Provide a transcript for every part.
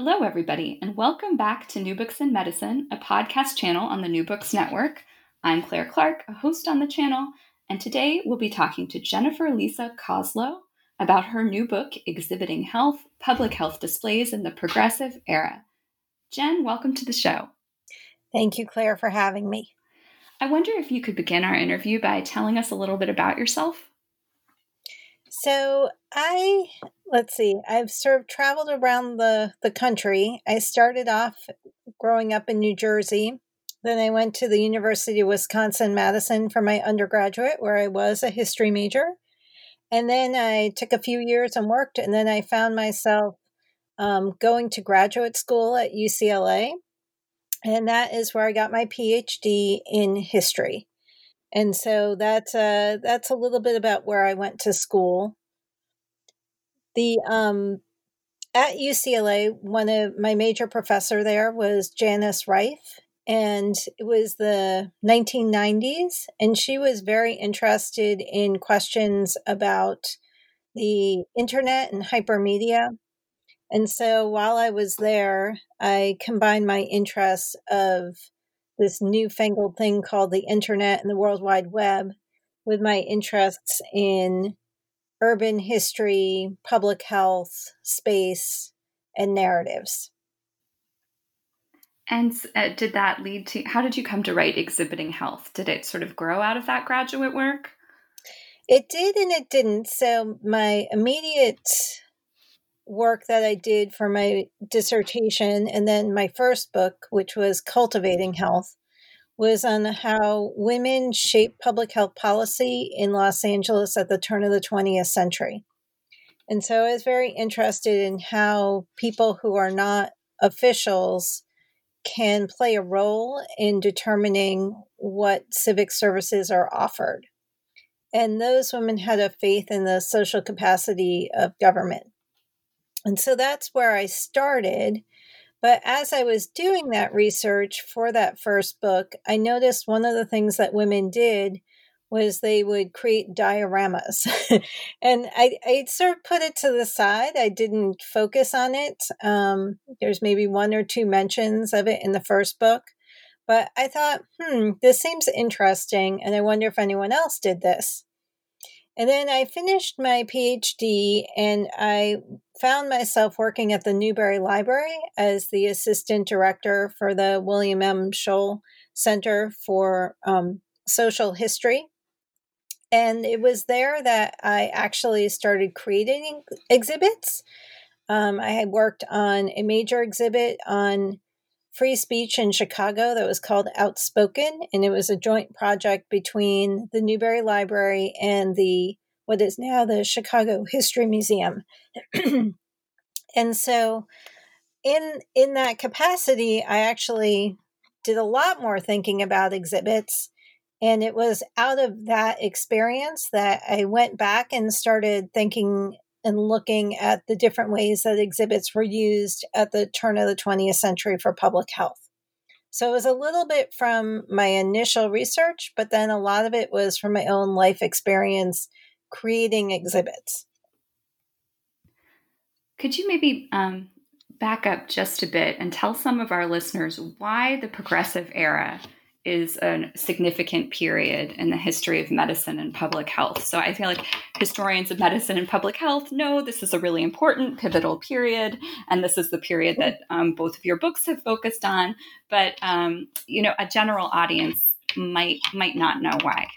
Hello, everybody, and welcome back to New Books in Medicine, a podcast channel on the New Books Network. I'm Claire Clark, a host on the channel, and today we'll be talking to Jennifer Lisa Koslow about her new book, Exhibiting Health Public Health Displays in the Progressive Era. Jen, welcome to the show. Thank you, Claire, for having me. I wonder if you could begin our interview by telling us a little bit about yourself. So I let's see, I've sort of traveled around the the country. I started off growing up in New Jersey. Then I went to the University of Wisconsin Madison for my undergraduate, where I was a history major. And then I took a few years and worked, and then I found myself um, going to graduate school at UCLA. And that is where I got my PhD in history. And so that's uh, that's a little bit about where I went to school. The um, at UCLA, one of my major professor there was Janice Reiff, and it was the 1990s, and she was very interested in questions about the internet and hypermedia. And so while I was there, I combined my interests of this newfangled thing called the internet and the World Wide Web with my interests in urban history, public health, space, and narratives. And uh, did that lead to how did you come to write Exhibiting Health? Did it sort of grow out of that graduate work? It did and it didn't. So, my immediate work that I did for my dissertation and then my first book, which was Cultivating Health, was on how women shaped public health policy in Los Angeles at the turn of the 20th century. And so I was very interested in how people who are not officials can play a role in determining what civic services are offered. And those women had a faith in the social capacity of government. And so that's where I started. But as I was doing that research for that first book, I noticed one of the things that women did was they would create dioramas. and I, I sort of put it to the side. I didn't focus on it. Um, there's maybe one or two mentions of it in the first book. But I thought, hmm, this seems interesting. And I wonder if anyone else did this. And then I finished my PhD and I found myself working at the Newberry Library as the assistant director for the William M. Scholl Center for um, Social History. And it was there that I actually started creating exhibits. Um, I had worked on a major exhibit on free speech in Chicago that was called Outspoken, and it was a joint project between the Newberry Library and the what is now the Chicago History Museum. and so in in that capacity, I actually did a lot more thinking about exhibits and it was out of that experience that I went back and started thinking and looking at the different ways that exhibits were used at the turn of the 20th century for public health. So it was a little bit from my initial research, but then a lot of it was from my own life experience creating exhibits. Could you maybe um, back up just a bit and tell some of our listeners why the progressive era is a significant period in the history of medicine and public health. So I feel like historians of medicine and public health know this is a really important, pivotal period, and this is the period that um, both of your books have focused on. But um, you know, a general audience might might not know why.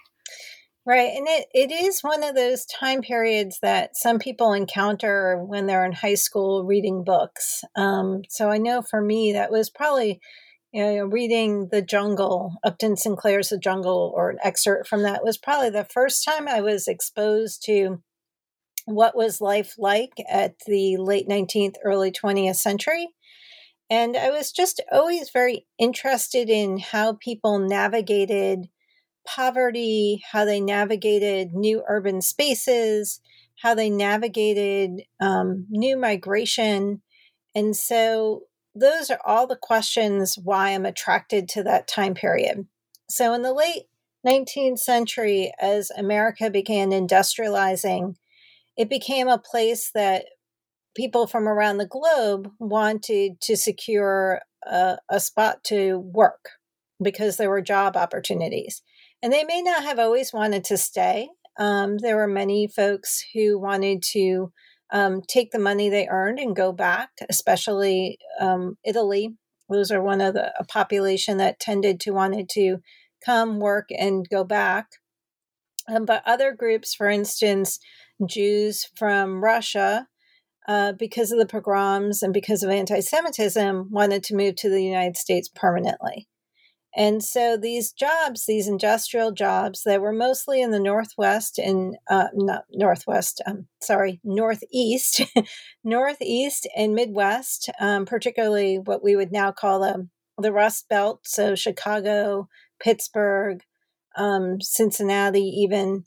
Right. And it, it is one of those time periods that some people encounter when they're in high school reading books. Um, so I know for me, that was probably you know, reading The Jungle, Upton Sinclair's The Jungle, or an excerpt from that was probably the first time I was exposed to what was life like at the late 19th, early 20th century. And I was just always very interested in how people navigated poverty, how they navigated new urban spaces, how they navigated um, new migration. And so those are all the questions why I'm attracted to that time period. So in the late 19th century, as America began industrializing, it became a place that people from around the globe wanted to secure a, a spot to work because there were job opportunities. And they may not have always wanted to stay. Um, there were many folks who wanted to um, take the money they earned and go back, especially um, Italy. Those are one of the a population that tended to wanted to come work and go back. Um, but other groups, for instance, Jews from Russia, uh, because of the pogroms and because of anti Semitism, wanted to move to the United States permanently. And so these jobs, these industrial jobs that were mostly in the Northwest and uh, not Northwest, um, sorry, Northeast, Northeast and Midwest, um, particularly what we would now call the, the Rust Belt. So Chicago, Pittsburgh, um, Cincinnati, even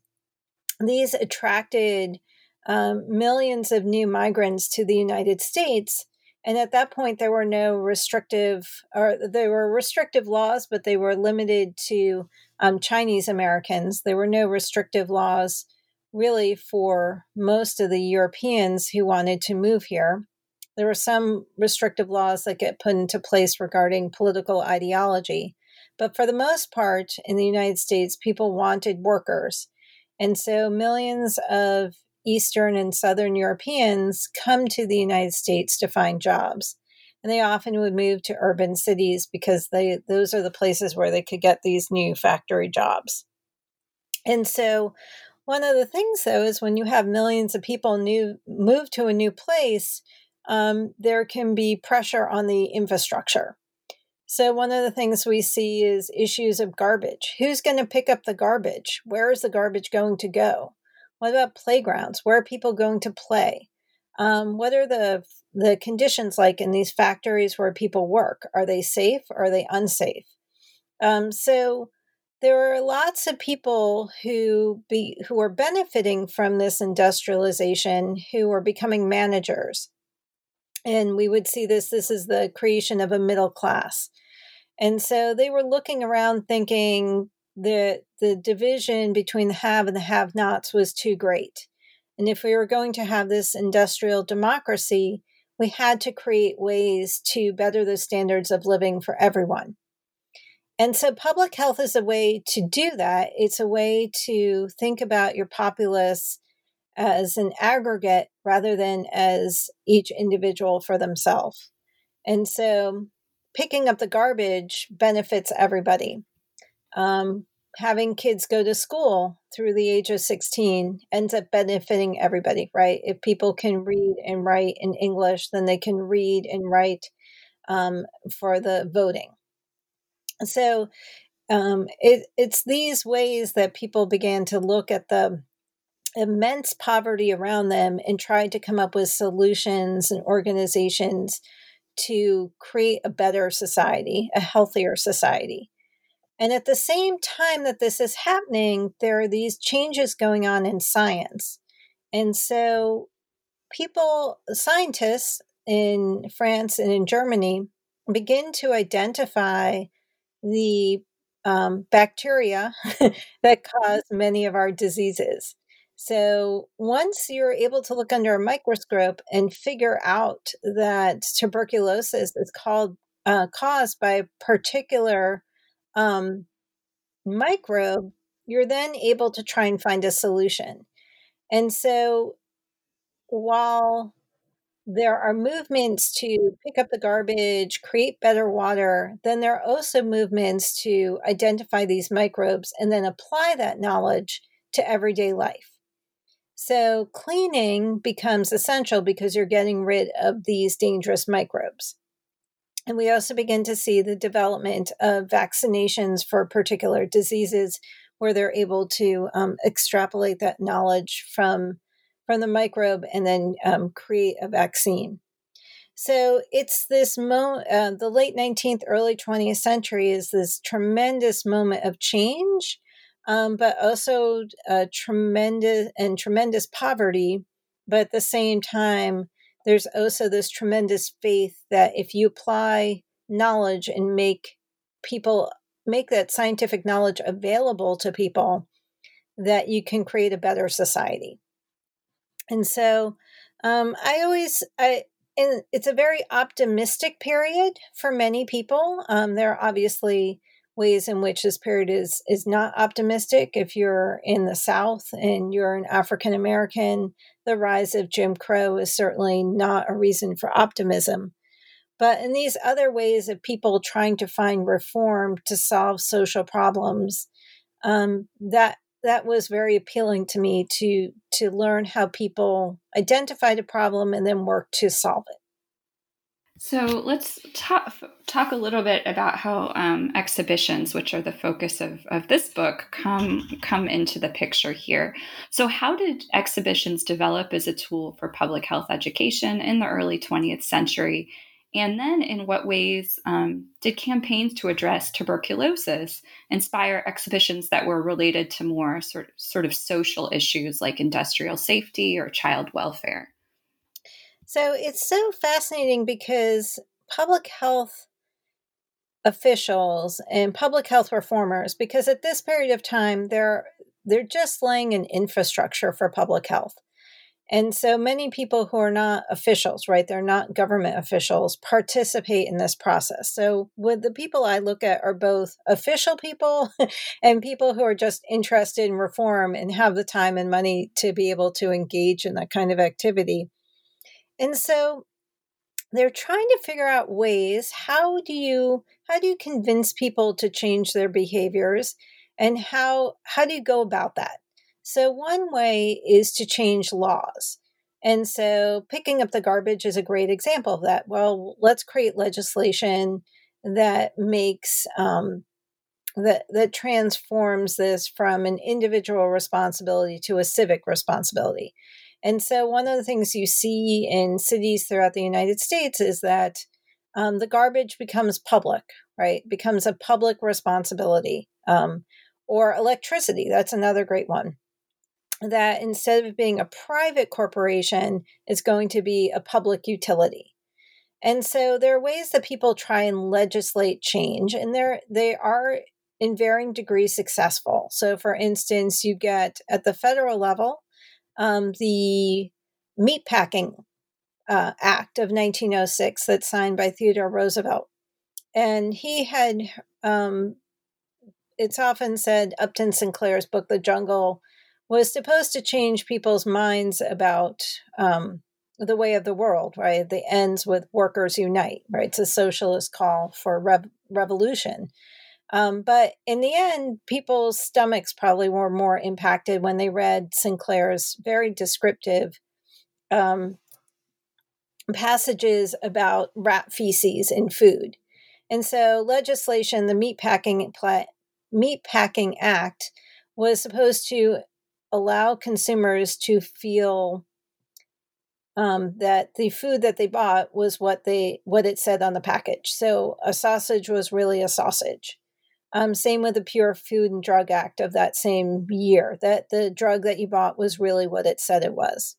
these attracted um, millions of new migrants to the United States. And at that point, there were no restrictive, or there were restrictive laws, but they were limited to um, Chinese Americans. There were no restrictive laws really for most of the Europeans who wanted to move here. There were some restrictive laws that get put into place regarding political ideology. But for the most part, in the United States, people wanted workers. And so millions of Eastern and Southern Europeans come to the United States to find jobs. And they often would move to urban cities because they those are the places where they could get these new factory jobs. And so one of the things though is when you have millions of people new move to a new place, um, there can be pressure on the infrastructure. So, one of the things we see is issues of garbage. Who's going to pick up the garbage? Where is the garbage going to go? What about playgrounds? Where are people going to play? Um, what are the the conditions like in these factories where people work? Are they safe? Or are they unsafe? Um, so there are lots of people who be who are benefiting from this industrialization who are becoming managers and we would see this this is the creation of a middle class and so they were looking around thinking that the division between the have and the have nots was too great. And if we were going to have this industrial democracy, we had to create ways to better the standards of living for everyone. And so public health is a way to do that. It's a way to think about your populace as an aggregate rather than as each individual for themselves. And so picking up the garbage benefits everybody. Um, having kids go to school through the age of 16 ends up benefiting everybody, right? If people can read and write in English, then they can read and write um, for the voting. So um, it, it's these ways that people began to look at the immense poverty around them and tried to come up with solutions and organizations to create a better society, a healthier society. And at the same time that this is happening, there are these changes going on in science. And so, people, scientists in France and in Germany, begin to identify the um, bacteria that cause many of our diseases. So once you're able to look under a microscope and figure out that tuberculosis is called uh, caused by a particular um, microbe, you're then able to try and find a solution. And so while there are movements to pick up the garbage, create better water, then there are also movements to identify these microbes and then apply that knowledge to everyday life. So, cleaning becomes essential because you're getting rid of these dangerous microbes. And we also begin to see the development of vaccinations for particular diseases where they're able to um, extrapolate that knowledge from from the microbe and then um, create a vaccine. So it's this moment, uh, the late 19th, early 20th century is this tremendous moment of change, um, but also a tremendous and tremendous poverty. But at the same time, there's also this tremendous faith that if you apply knowledge and make people make that scientific knowledge available to people, that you can create a better society. And so um, I always, I, and it's a very optimistic period for many people. Um, there are obviously ways in which this period is is not optimistic. If you're in the South and you're an African American, the rise of Jim Crow is certainly not a reason for optimism. But in these other ways of people trying to find reform to solve social problems, um, that that was very appealing to me to to learn how people identified a problem and then work to solve it. So let's talk talk a little bit about how um, exhibitions, which are the focus of, of this book, come come into the picture here. So, how did exhibitions develop as a tool for public health education in the early 20th century? And then, in what ways um, did campaigns to address tuberculosis inspire exhibitions that were related to more sort, sort of social issues like industrial safety or child welfare? So it's so fascinating because public health officials and public health reformers, because at this period of time, they're they're just laying an infrastructure for public health. And so many people who are not officials, right? They're not government officials, participate in this process. So, with the people I look at are both official people and people who are just interested in reform and have the time and money to be able to engage in that kind of activity. And so they're trying to figure out ways how do you how do you convince people to change their behaviors and how how do you go about that? So, one way is to change laws. And so, picking up the garbage is a great example of that. Well, let's create legislation that makes um, that that transforms this from an individual responsibility to a civic responsibility. And so, one of the things you see in cities throughout the United States is that um, the garbage becomes public, right? Becomes a public responsibility. Um, or electricity, that's another great one that instead of being a private corporation, it's going to be a public utility. And so there are ways that people try and legislate change, and they're, they are in varying degrees successful. So, for instance, you get at the federal level um, the Meatpacking uh, Act of 1906 that's signed by Theodore Roosevelt. And he had, um, it's often said, Upton Sinclair's book, The Jungle, was supposed to change people's minds about um, the way of the world, right? The ends with workers unite, right? It's a socialist call for rev- revolution. Um, but in the end, people's stomachs probably were more impacted when they read Sinclair's very descriptive um, passages about rat feces in food. And so, legislation, the Meatpacking, Meatpacking Act, was supposed to allow consumers to feel um, that the food that they bought was what they what it said on the package. So a sausage was really a sausage. Um, same with the Pure Food and Drug Act of that same year. That the drug that you bought was really what it said it was.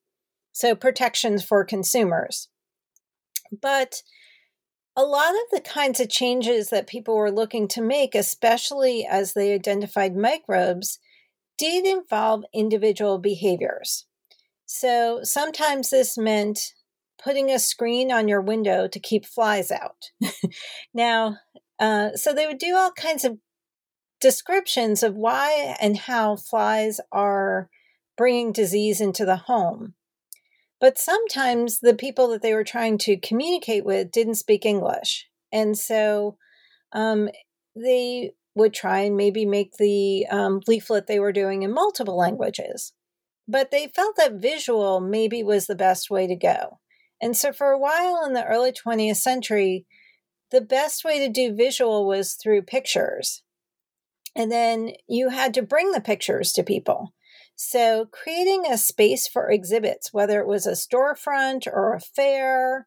So protections for consumers. But a lot of the kinds of changes that people were looking to make, especially as they identified microbes, did involve individual behaviors. So sometimes this meant putting a screen on your window to keep flies out. now, uh, so they would do all kinds of descriptions of why and how flies are bringing disease into the home. But sometimes the people that they were trying to communicate with didn't speak English. And so um, they would try and maybe make the um, leaflet they were doing in multiple languages. But they felt that visual maybe was the best way to go. And so for a while in the early 20th century, the best way to do visual was through pictures. And then you had to bring the pictures to people. So, creating a space for exhibits, whether it was a storefront or a fair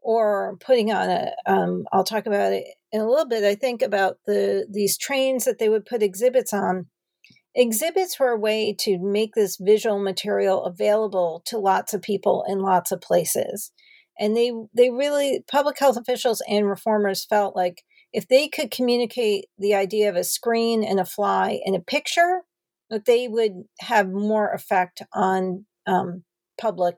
or putting on a, um, I'll talk about it in a little bit. I think about the these trains that they would put exhibits on. Exhibits were a way to make this visual material available to lots of people in lots of places. And they they really public health officials and reformers felt like if they could communicate the idea of a screen and a fly in a picture, that they would have more effect on um, public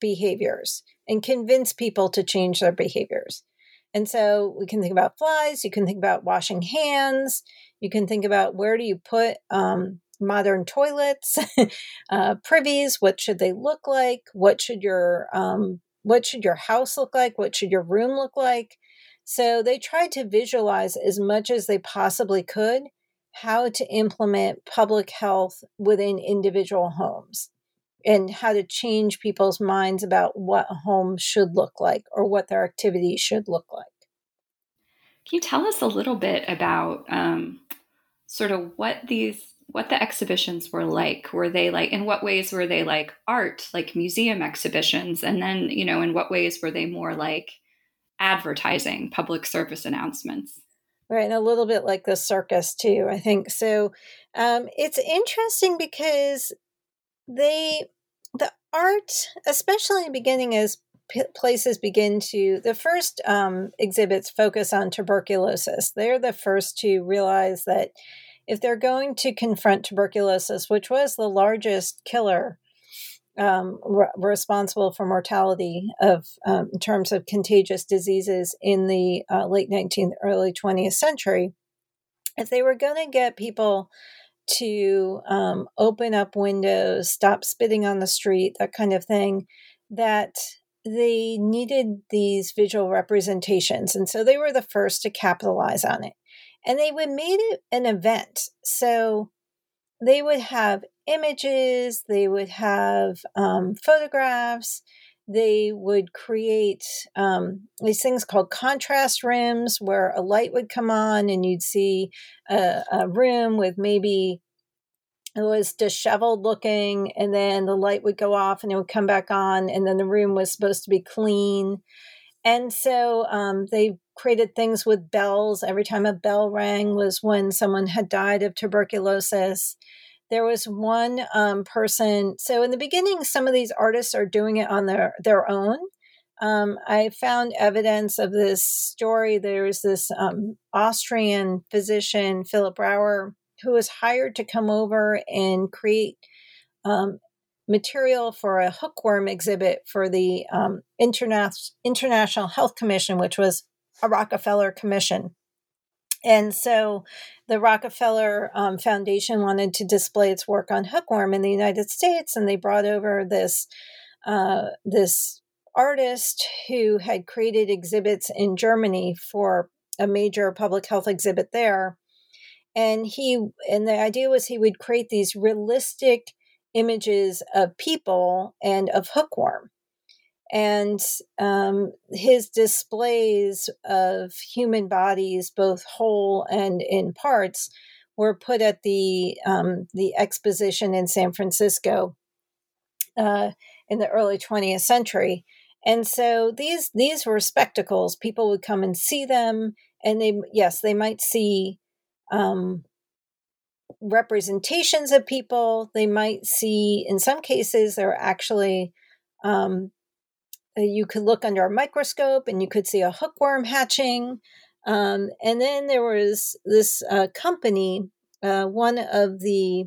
behaviors and convince people to change their behaviors. And so we can think about flies, you can think about washing hands, you can think about where do you put um, modern toilets, uh, privies, what should they look like? What should your um, what should your house look like? What should your room look like? So they tried to visualize as much as they possibly could how to implement public health within individual homes and how to change people's minds about what homes should look like or what their activities should look like. Can you tell us a little bit about um, sort of what these what the exhibitions were like? Were they like in what ways were they like art, like museum exhibitions, and then you know in what ways were they more like advertising, public service announcements? Right, and a little bit like the circus too. I think so. Um, it's interesting because they the art, especially in the beginning, as p- places begin to the first um, exhibits focus on tuberculosis. They're the first to realize that if they're going to confront tuberculosis, which was the largest killer um, re- responsible for mortality of um, in terms of contagious diseases in the uh, late 19th, early 20th century, if they were going to get people to um, open up windows, stop spitting on the street, that kind of thing, that they needed these visual representations. And so they were the first to capitalize on it. And they would made it an event. So they would have images, they would have um, photographs, they would create um, these things called contrast rooms where a light would come on and you'd see a, a room with maybe it was disheveled looking and then the light would go off and it would come back on and then the room was supposed to be clean. And so um, they created things with bells. Every time a bell rang was when someone had died of tuberculosis there was one um, person so in the beginning some of these artists are doing it on their their own. Um, i found evidence of this story. There was this um, austrian physician philip brauer who was hired to come over and create um, material for a hookworm exhibit for the um, Interna- international health commission which was a rockefeller commission and so the Rockefeller um, Foundation wanted to display its work on hookworm in the United States, and they brought over this uh, this artist who had created exhibits in Germany for a major public health exhibit there. And he and the idea was he would create these realistic images of people and of hookworm and um, his displays of human bodies, both whole and in parts, were put at the um, the exposition in San Francisco uh, in the early 20th century. And so these these were spectacles. People would come and see them, and they yes, they might see um, representations of people. They might see, in some cases, there are actually um, you could look under a microscope and you could see a hookworm hatching. Um, and then there was this uh, company, uh, one of the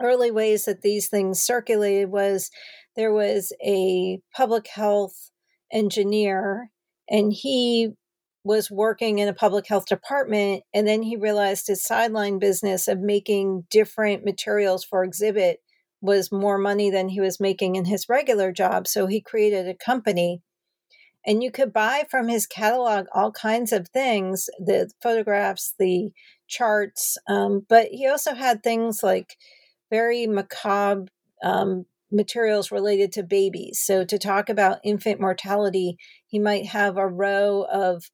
early ways that these things circulated was there was a public health engineer and he was working in a public health department and then he realized his sideline business of making different materials for exhibit was more money than he was making in his regular job. So he created a company. And you could buy from his catalog all kinds of things the photographs, the charts. Um, but he also had things like very macabre um, materials related to babies. So to talk about infant mortality, he might have a row of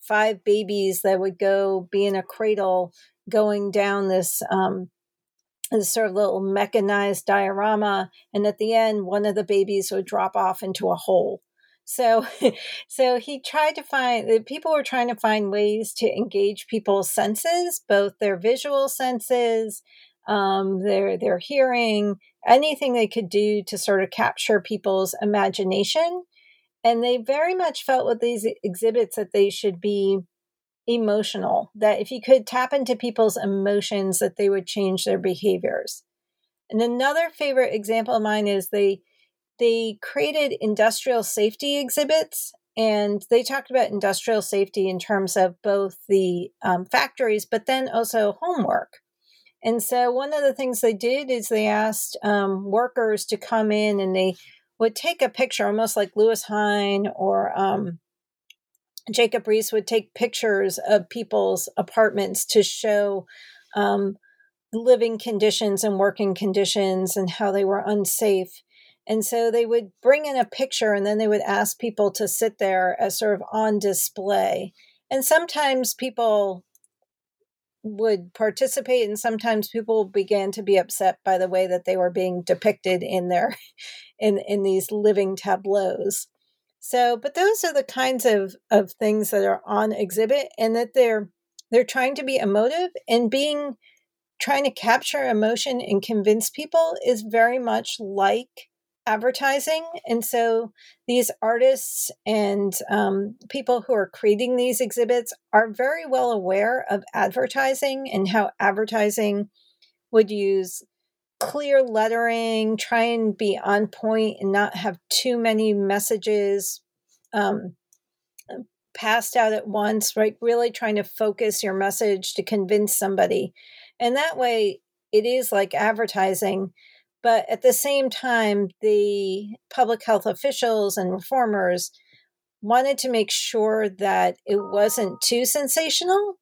five babies that would go be in a cradle going down this um, this sort of little mechanized diorama and at the end one of the babies would drop off into a hole. So so he tried to find the people were trying to find ways to engage people's senses both their visual senses um, their their hearing anything they could do to sort of capture people's imagination. And they very much felt with these exhibits that they should be emotional that if you could tap into people's emotions that they would change their behaviors. And another favorite example of mine is they they created industrial safety exhibits and they talked about industrial safety in terms of both the um, factories but then also homework. And so one of the things they did is they asked um, workers to come in and they would take a picture almost like lewis hine or um, Jacob Riis would take pictures of people's apartments to show um, living conditions and working conditions and how they were unsafe. And so they would bring in a picture and then they would ask people to sit there as sort of on display. And sometimes people would participate and sometimes people began to be upset by the way that they were being depicted in their in in these living tableaus so, but those are the kinds of, of things that are on exhibit and that they're they're trying to be emotive and being trying to capture emotion and convince people is very much like advertising. And so these artists and um, people who are creating these exhibits are very well aware of advertising and how advertising would use clear lettering, try and be on point and not have too many messages um, passed out at once, right? Really trying to focus your message to convince somebody. And that way, it is like advertising. But at the same time, the public health officials and reformers wanted to make sure that it wasn't too sensational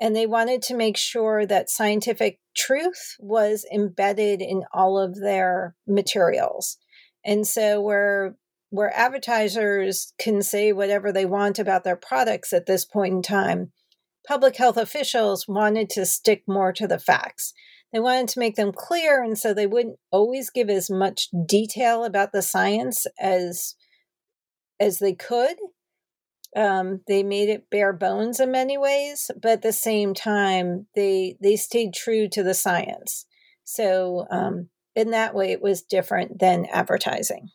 and they wanted to make sure that scientific truth was embedded in all of their materials. And so where where advertisers can say whatever they want about their products at this point in time, public health officials wanted to stick more to the facts. They wanted to make them clear, and so they wouldn't always give as much detail about the science as as they could um, they made it bare bones in many ways, but at the same time, they they stayed true to the science. So um, in that way, it was different than advertising.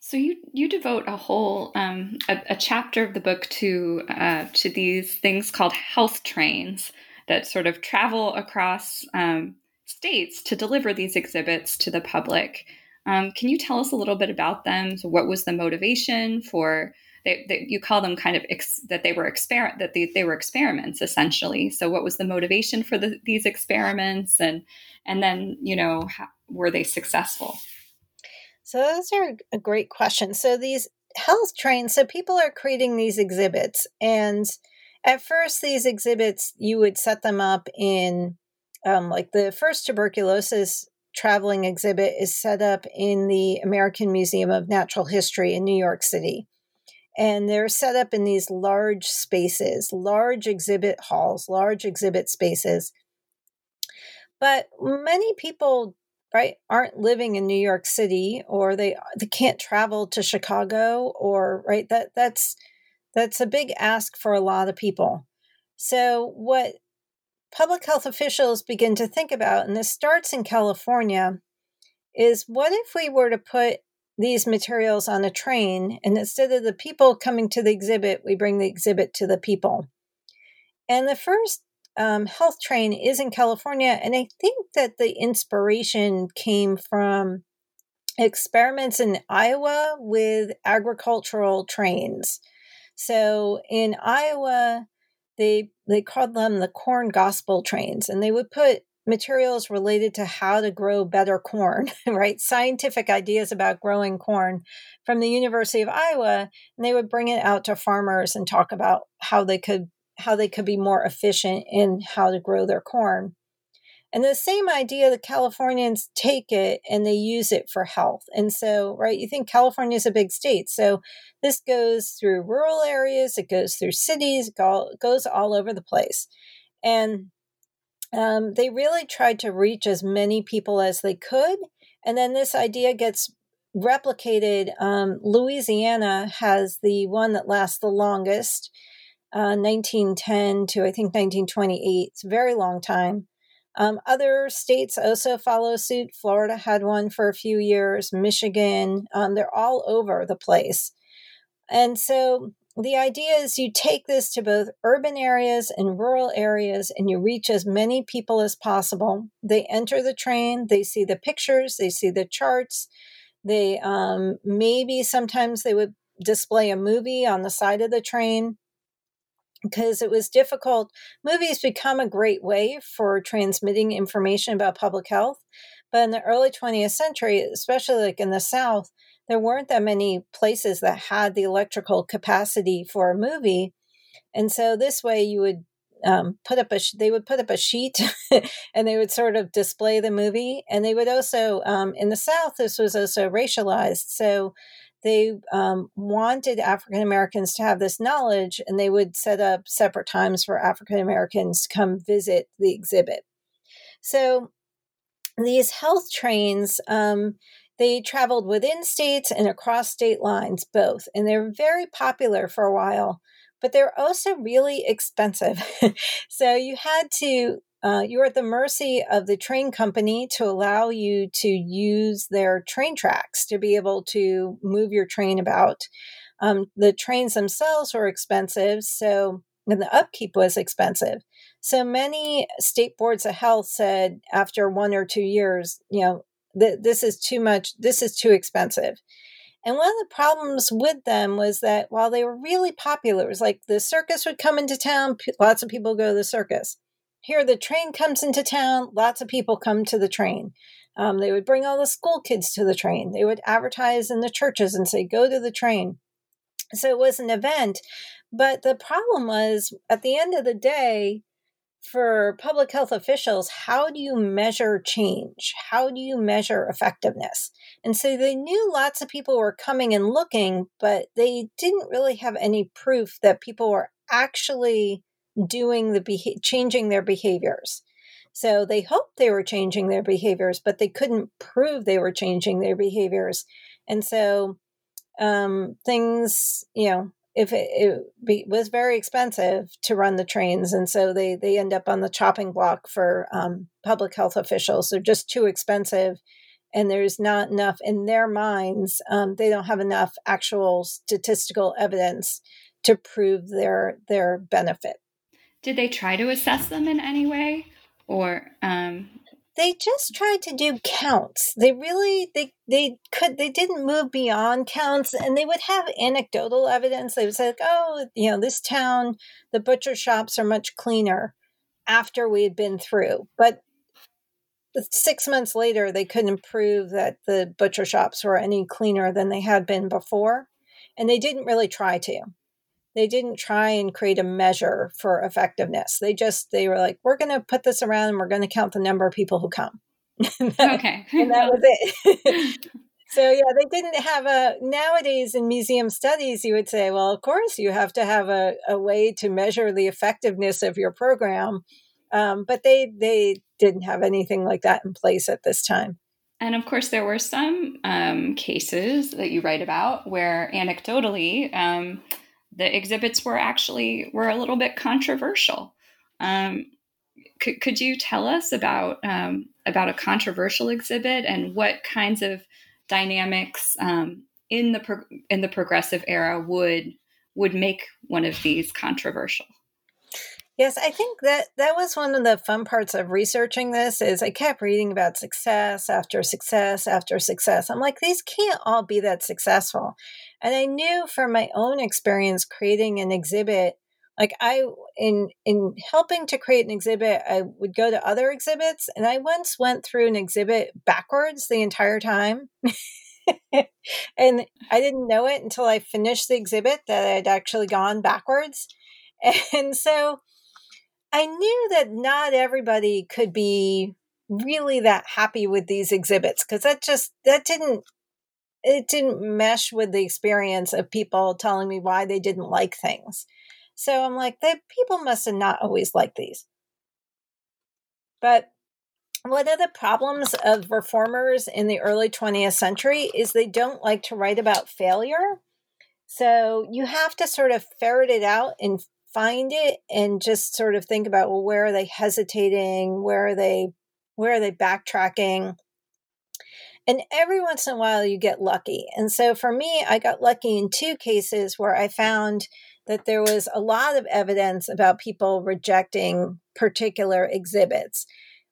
So you you devote a whole um, a, a, chapter of the book to uh, to these things called health trains that sort of travel across um, states to deliver these exhibits to the public. Um, can you tell us a little bit about them? So, what was the motivation for? They, they, you call them kind of ex, that they were experiment that they, they were experiments essentially. So, what was the motivation for the, these experiments, and and then you know how, were they successful? So those are a great question. So these health trains, so people are creating these exhibits, and at first these exhibits you would set them up in um, like the first tuberculosis traveling exhibit is set up in the American Museum of Natural History in New York City. And they're set up in these large spaces, large exhibit halls, large exhibit spaces. But many people, right, aren't living in New York City or they they can't travel to Chicago or right that that's that's a big ask for a lot of people. So what public health officials begin to think about, and this starts in California, is what if we were to put these materials on a train and instead of the people coming to the exhibit, we bring the exhibit to the people? And the first um, health train is in California, and I think that the inspiration came from experiments in Iowa with agricultural trains. So in Iowa, they they called them the corn gospel trains and they would put materials related to how to grow better corn right? Scientific ideas about growing corn from the university of iowa and they would bring it out to farmers and talk about how they could how they could be more efficient in how to grow their corn and the same idea, the Californians take it and they use it for health. And so, right, you think California is a big state. So this goes through rural areas, it goes through cities, it goes all over the place. And um, they really tried to reach as many people as they could. And then this idea gets replicated. Um, Louisiana has the one that lasts the longest, uh, 1910 to I think 1928. It's a very long time. Um, other states also follow suit. Florida had one for a few years, Michigan, um, they're all over the place. And so the idea is you take this to both urban areas and rural areas and you reach as many people as possible. They enter the train, they see the pictures, they see the charts. They um, maybe sometimes they would display a movie on the side of the train because it was difficult. Movies become a great way for transmitting information about public health. But in the early 20th century, especially like in the South, there weren't that many places that had the electrical capacity for a movie. And so this way you would um, put up a they would put up a sheet and they would sort of display the movie and they would also um, in the south this was also racialized so they um, wanted african americans to have this knowledge and they would set up separate times for african americans to come visit the exhibit so these health trains um, they traveled within states and across state lines, both, and they were very popular for a while, but they're also really expensive. so you had to, uh, you're at the mercy of the train company to allow you to use their train tracks to be able to move your train about. Um, the trains themselves were expensive, so and the upkeep was expensive. So many state boards of health said after one or two years, you know, that this is too much, this is too expensive. And one of the problems with them was that while they were really popular, it was like the circus would come into town, lots of people go to the circus. Here, the train comes into town, lots of people come to the train. Um, they would bring all the school kids to the train. They would advertise in the churches and say, go to the train. So it was an event. But the problem was, at the end of the day, for public health officials, how do you measure change? How do you measure effectiveness? And so they knew lots of people were coming and looking, but they didn't really have any proof that people were actually doing the beha- changing their behaviors. So they hoped they were changing their behaviors, but they couldn't prove they were changing their behaviors. And so um, things, you know, if it, it be, was very expensive to run the trains, and so they they end up on the chopping block for um, public health officials. They're just too expensive, and there's not enough in their minds. Um, they don't have enough actual statistical evidence to prove their their benefit. Did they try to assess them in any way, or um, they just tried to do counts. They really they they could they didn't move beyond counts and they would have anecdotal evidence. They would say, like, oh, you know, this town, the butcher shops are much cleaner after we had been through. But six months later they couldn't prove that the butcher shops were any cleaner than they had been before. And they didn't really try to they didn't try and create a measure for effectiveness. They just they were like, we're going to put this around and we're going to count the number of people who come. that, okay, and that was it. so yeah, they didn't have a nowadays in museum studies. You would say, well, of course, you have to have a, a way to measure the effectiveness of your program, um, but they they didn't have anything like that in place at this time. And of course, there were some um, cases that you write about where anecdotally. Um, the exhibits were actually were a little bit controversial. Um, could, could you tell us about um, about a controversial exhibit and what kinds of dynamics um, in the pro- in the progressive era would would make one of these controversial? Yes, I think that that was one of the fun parts of researching this is I kept reading about success after success after success. I'm like these can't all be that successful. And I knew from my own experience creating an exhibit like I in in helping to create an exhibit, I would go to other exhibits and I once went through an exhibit backwards the entire time. and I didn't know it until I finished the exhibit that I'd actually gone backwards. And so I knew that not everybody could be really that happy with these exhibits because that just that didn't it didn't mesh with the experience of people telling me why they didn't like things. So I'm like, the people must have not always liked these. But one of the problems of reformers in the early 20th century is they don't like to write about failure. So you have to sort of ferret it out and find it and just sort of think about well where are they hesitating where are they where are they backtracking and every once in a while you get lucky. And so for me i got lucky in two cases where i found that there was a lot of evidence about people rejecting particular exhibits.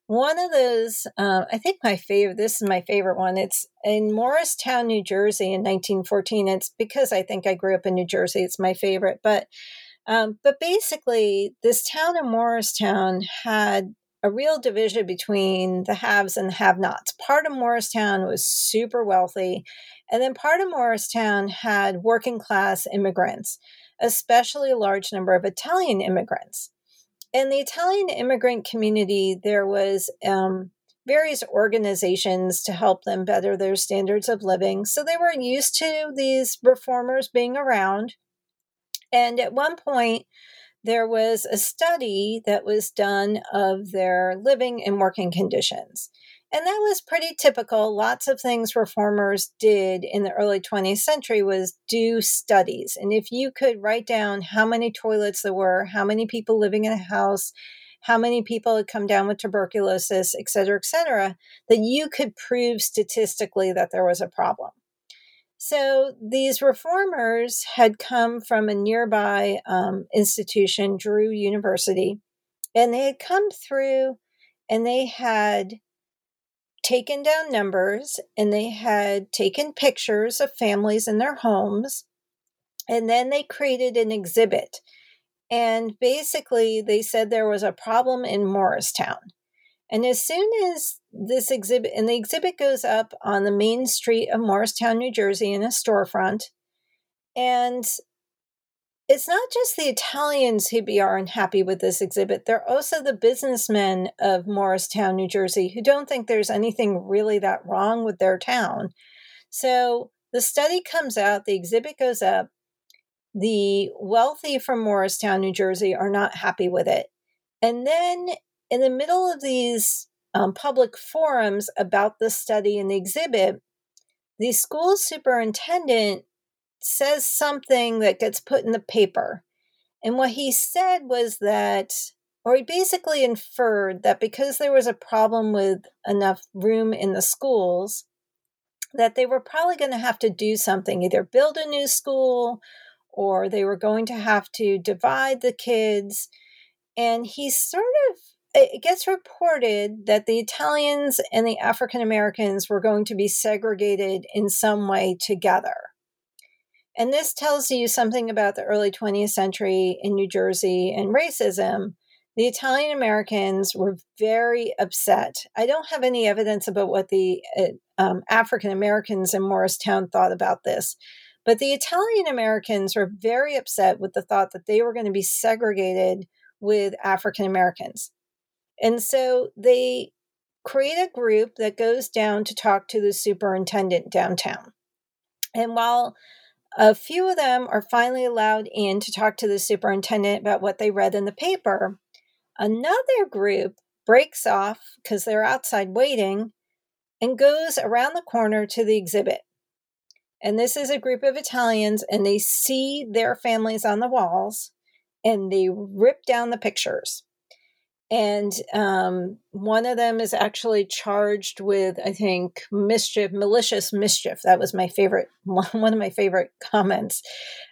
One of those uh, i think my favorite this is my favorite one. It's in morristown new jersey in 1914 it's because i think i grew up in new jersey. It's my favorite. But um, but basically, this town of Morristown had a real division between the haves and the have nots. Part of Morristown was super wealthy, and then part of Morristown had working class immigrants, especially a large number of Italian immigrants. In the Italian immigrant community, there was um, various organizations to help them better their standards of living. So they were used to these reformers being around. And at one point, there was a study that was done of their living and working conditions. And that was pretty typical. Lots of things reformers did in the early 20th century was do studies. And if you could write down how many toilets there were, how many people living in a house, how many people had come down with tuberculosis, et cetera, et cetera, that you could prove statistically that there was a problem. So these reformers had come from a nearby um, institution, Drew University, and they had come through and they had taken down numbers and they had taken pictures of families in their homes. And then they created an exhibit. And basically, they said there was a problem in Morristown. And as soon as this exhibit, and the exhibit goes up on the main street of Morristown, New Jersey, in a storefront. And it's not just the Italians who be are unhappy with this exhibit. They're also the businessmen of Morristown, New Jersey, who don't think there's anything really that wrong with their town. So the study comes out, the exhibit goes up. The wealthy from Morristown, New Jersey are not happy with it. And then in the middle of these um, public forums about the study and the exhibit, the school superintendent says something that gets put in the paper. And what he said was that, or he basically inferred that because there was a problem with enough room in the schools, that they were probably going to have to do something, either build a new school or they were going to have to divide the kids. And he sort of it gets reported that the Italians and the African Americans were going to be segregated in some way together. And this tells you something about the early 20th century in New Jersey and racism. The Italian Americans were very upset. I don't have any evidence about what the uh, um, African Americans in Morristown thought about this, but the Italian Americans were very upset with the thought that they were going to be segregated with African Americans. And so they create a group that goes down to talk to the superintendent downtown. And while a few of them are finally allowed in to talk to the superintendent about what they read in the paper, another group breaks off because they're outside waiting and goes around the corner to the exhibit. And this is a group of Italians, and they see their families on the walls and they rip down the pictures and um, one of them is actually charged with i think mischief malicious mischief. That was my favorite one of my favorite comments.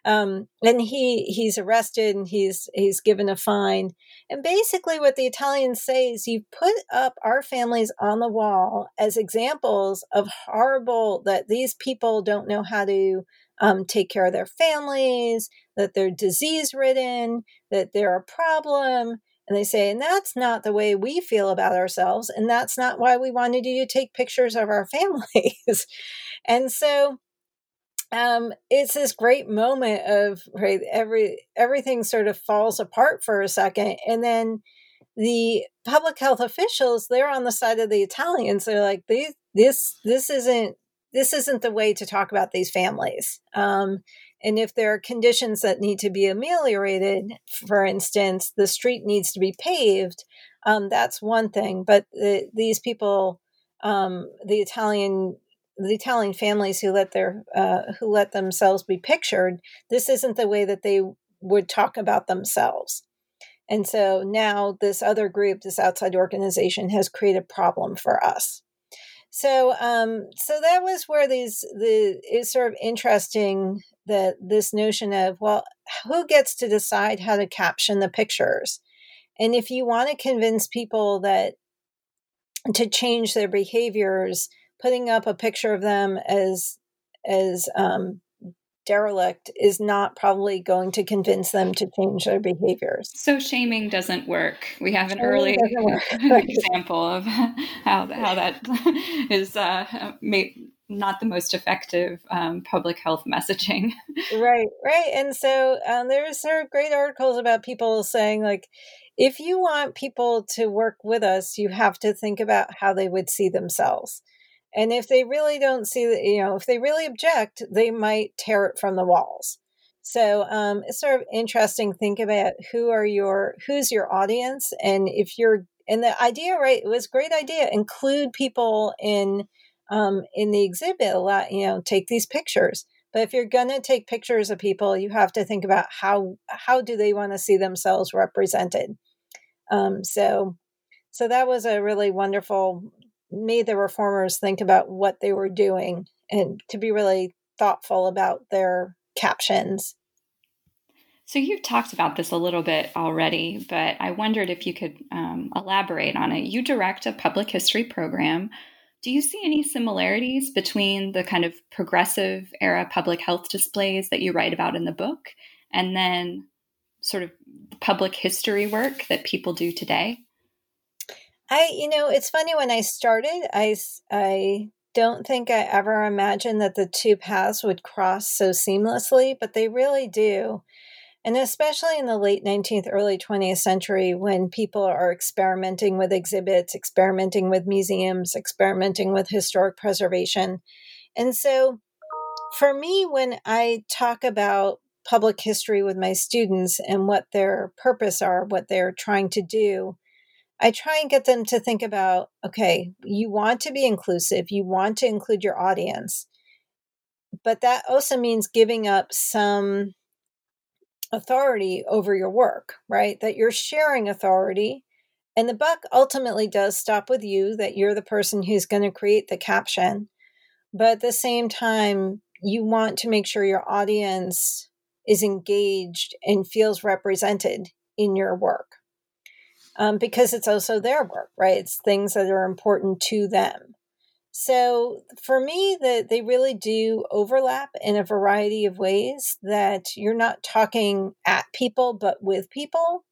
Um, and he he's arrested and he's he's given a fine. And basically what the italians say is you put up our families on the wall as examples of horrible that these people don't know how to um, take care of their families that they're disease ridden that they're a problem and they say, and that's not the way we feel about ourselves. And that's not why we wanted you to take pictures of our families. and so um, it's this great moment of right every everything sort of falls apart for a second and then the public health officials they're on the side of the italians they're like these this this isn't this isn't the way to talk about these families um, and if there are conditions that need to be ameliorated, for instance, the street needs to be paved, um, that's one thing. But the, these people, um, the Italian the Italian families who let their uh, who let themselves be pictured, this isn't the way that they would talk about themselves. And so now this other group, this outside organization, has created a problem for us. So, um, so that was where these the is sort of interesting that this notion of well, who gets to decide how to caption the pictures, and if you want to convince people that to change their behaviors, putting up a picture of them as as um, derelict is not probably going to convince them to change their behaviors. So shaming doesn't work. We have an early example of how how that is uh, not the most effective um, public health messaging. right, right. And so um, there's there are great articles about people saying like, if you want people to work with us, you have to think about how they would see themselves. And if they really don't see that, you know, if they really object, they might tear it from the walls. So um, it's sort of interesting. Think about who are your who's your audience, and if you're and the idea, right? It was great idea. Include people in um, in the exhibit. A lot, you know, take these pictures. But if you're going to take pictures of people, you have to think about how how do they want to see themselves represented. Um, so so that was a really wonderful made the reformers think about what they were doing and to be really thoughtful about their captions. So you've talked about this a little bit already, but I wondered if you could um, elaborate on it. You direct a public history program. Do you see any similarities between the kind of progressive era public health displays that you write about in the book and then sort of public history work that people do today? I, you know, it's funny when I started, I, I don't think I ever imagined that the two paths would cross so seamlessly, but they really do. And especially in the late 19th, early 20th century, when people are experimenting with exhibits, experimenting with museums, experimenting with historic preservation. And so for me, when I talk about public history with my students and what their purpose are, what they're trying to do, I try and get them to think about okay, you want to be inclusive, you want to include your audience, but that also means giving up some authority over your work, right? That you're sharing authority. And the buck ultimately does stop with you, that you're the person who's going to create the caption. But at the same time, you want to make sure your audience is engaged and feels represented in your work um, because it's also their work, right? It's things that are important to them. So for me, that they really do overlap in a variety of ways. That you're not talking at people, but with people,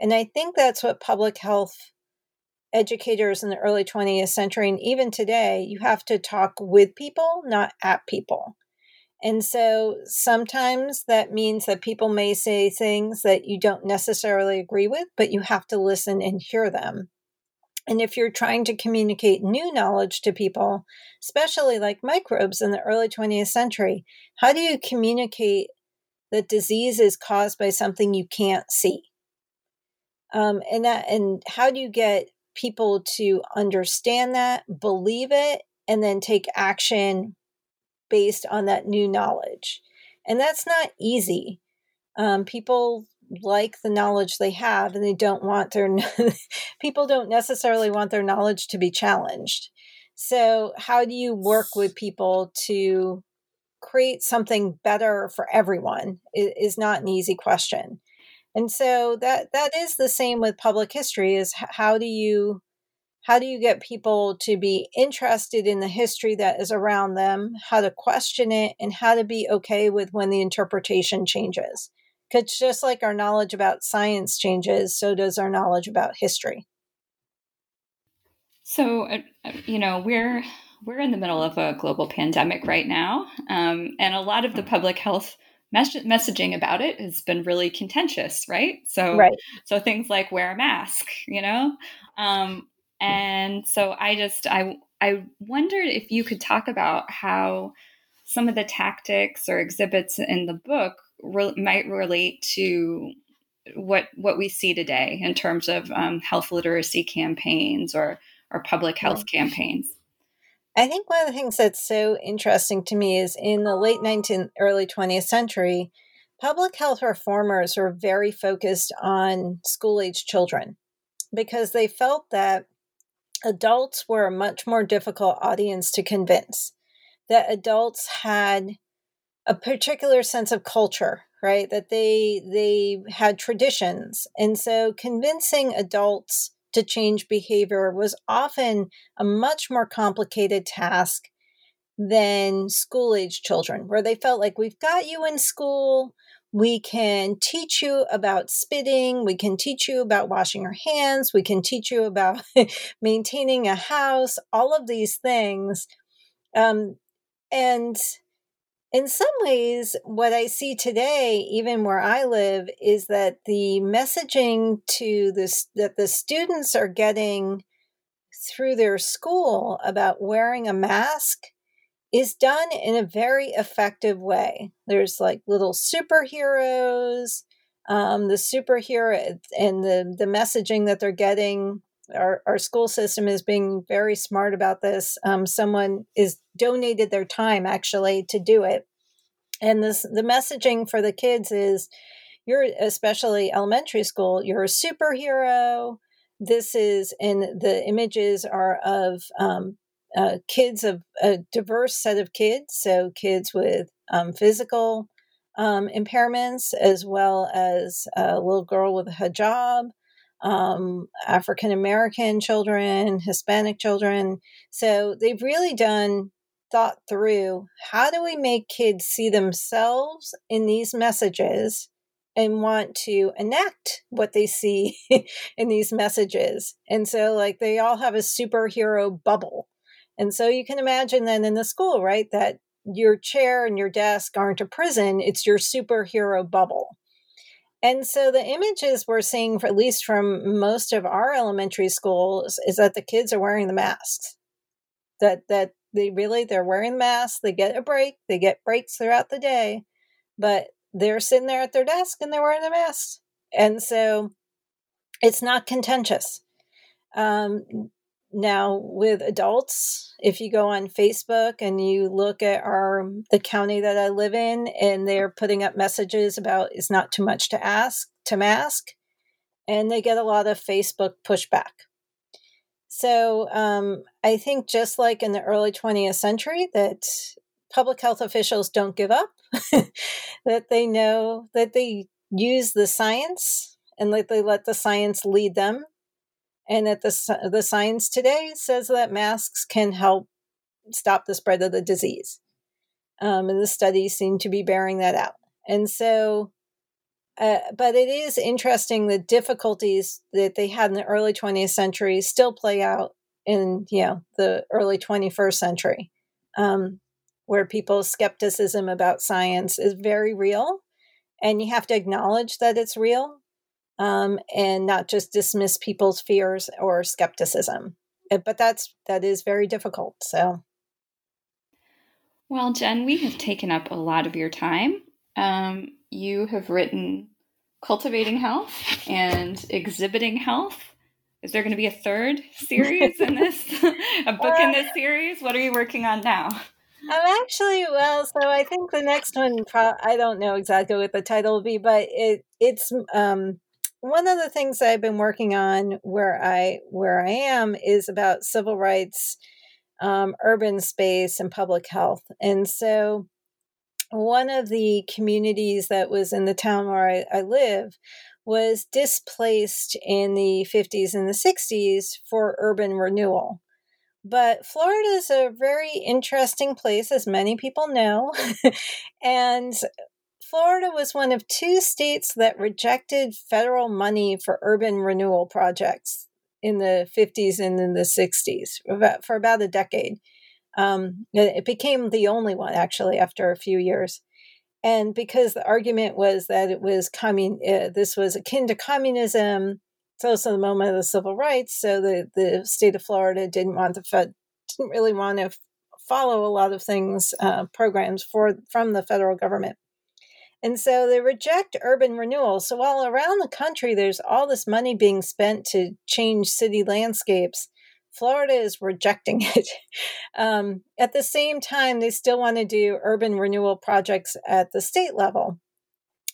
and I think that's what public health educators in the early 20th century and even today, you have to talk with people, not at people. And so sometimes that means that people may say things that you don't necessarily agree with, but you have to listen and hear them. And if you're trying to communicate new knowledge to people, especially like microbes in the early 20th century, how do you communicate that disease is caused by something you can't see? Um, and that, and how do you get people to understand that, believe it, and then take action based on that new knowledge. And that's not easy. Um, people like the knowledge they have and they don't want their people don't necessarily want their knowledge to be challenged so how do you work with people to create something better for everyone is not an easy question and so that that is the same with public history is how do you how do you get people to be interested in the history that is around them, how to question it, and how to be okay with when the interpretation changes? Because just like our knowledge about science changes, so does our knowledge about history. So, uh, uh, you know, we're we're in the middle of a global pandemic right now, um, and a lot of the public health mes- messaging about it has been really contentious, right? So, right. so things like wear a mask, you know, um, and so I just I I wondered if you could talk about how some of the tactics or exhibits in the book re- might relate to what what we see today in terms of um, health literacy campaigns or or public health campaigns? I think one of the things that's so interesting to me is in the late 19th, early 20th century, public health reformers were very focused on school age children because they felt that adults were a much more difficult audience to convince, that adults had a particular sense of culture right? That they they had traditions. And so convincing adults to change behavior was often a much more complicated task than school age children where they felt like we've got you in school we can teach you about spitting we can teach you about washing your hands we can teach you about maintaining a house all of these things um, and in some ways, what I see today, even where I live, is that the messaging to this that the students are getting through their school about wearing a mask is done in a very effective way. There's like little superheroes, um, the superhero and the the messaging that they're getting our, our school system is being very smart about this. Um, someone is donated their time actually to do it. And this the messaging for the kids is you're especially elementary school, you're a superhero. This is and the images are of um, uh, kids of a diverse set of kids, so kids with um, physical um, impairments, as well as a little girl with a hijab, um, African American children, Hispanic children. So they've really done thought through how do we make kids see themselves in these messages and want to enact what they see in these messages. And so, like, they all have a superhero bubble. And so you can imagine then in the school, right, that your chair and your desk aren't a prison, it's your superhero bubble. And so the images we're seeing, at least from most of our elementary schools, is that the kids are wearing the masks. That that they really they're wearing masks. They get a break. They get breaks throughout the day, but they're sitting there at their desk and they're wearing the masks. And so it's not contentious. Um, now with adults if you go on facebook and you look at our the county that i live in and they're putting up messages about it's not too much to ask to mask and they get a lot of facebook pushback. So um, i think just like in the early 20th century that public health officials don't give up that they know that they use the science and that they let the science lead them and that the, the science today says that masks can help stop the spread of the disease. Um, and the studies seem to be bearing that out. And so, uh, but it is interesting the difficulties that they had in the early 20th century still play out in you know the early 21st century, um, where people's skepticism about science is very real, and you have to acknowledge that it's real um, and not just dismiss people's fears or skepticism. Uh, but that's that is very difficult. So, well, Jen, we have taken up a lot of your time. Um, you have written "Cultivating Health" and "Exhibiting Health." Is there going to be a third series in this? a book in this series? What are you working on now? I'm actually well, so I think the next one. Pro- I don't know exactly what the title will be, but it it's um one of the things I've been working on where I where I am is about civil rights, um, urban space, and public health. And so, one of the communities that was in the town where I, I live was displaced in the 50s and the 60s for urban renewal. But Florida is a very interesting place, as many people know. and Florida was one of two states that rejected federal money for urban renewal projects in the 50s and in the 60s for about a decade. Um, it became the only one actually after a few years. And because the argument was that it was commun- uh, this was akin to communism, it's also the moment of the civil rights. So the, the state of Florida didn't want the Fed, didn't really want to follow a lot of things, uh, programs for from the federal government. And so they reject urban renewal. So while around the country there's all this money being spent to change city landscapes, Florida is rejecting it. Um, at the same time, they still want to do urban renewal projects at the state level.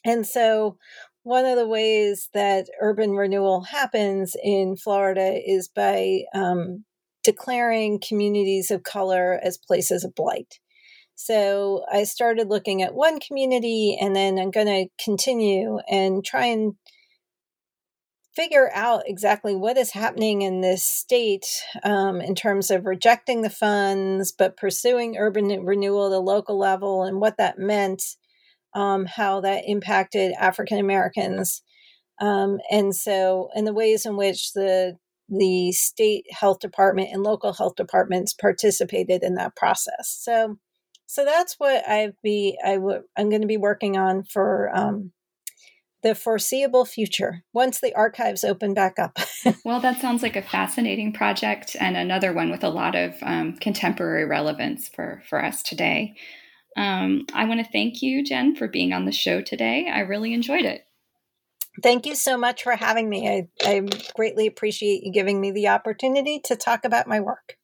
And so one of the ways that urban renewal happens in Florida is by um, declaring communities of color as places of blight. So I started looking at one community and then I'm going to continue and try and figure out exactly what is happening in this state um, in terms of rejecting the funds but pursuing urban renewal at the local level and what that meant, um, how that impacted African Americans. Um, and so, and the ways in which the the state health department and local health departments participated in that process. So, so that's what I've be I I'm going to be working on for um, the foreseeable future once the archives open back up. well, that sounds like a fascinating project and another one with a lot of um, contemporary relevance for for us today. Um, I want to thank you, Jen, for being on the show today. I really enjoyed it. Thank you so much for having me. I, I greatly appreciate you giving me the opportunity to talk about my work.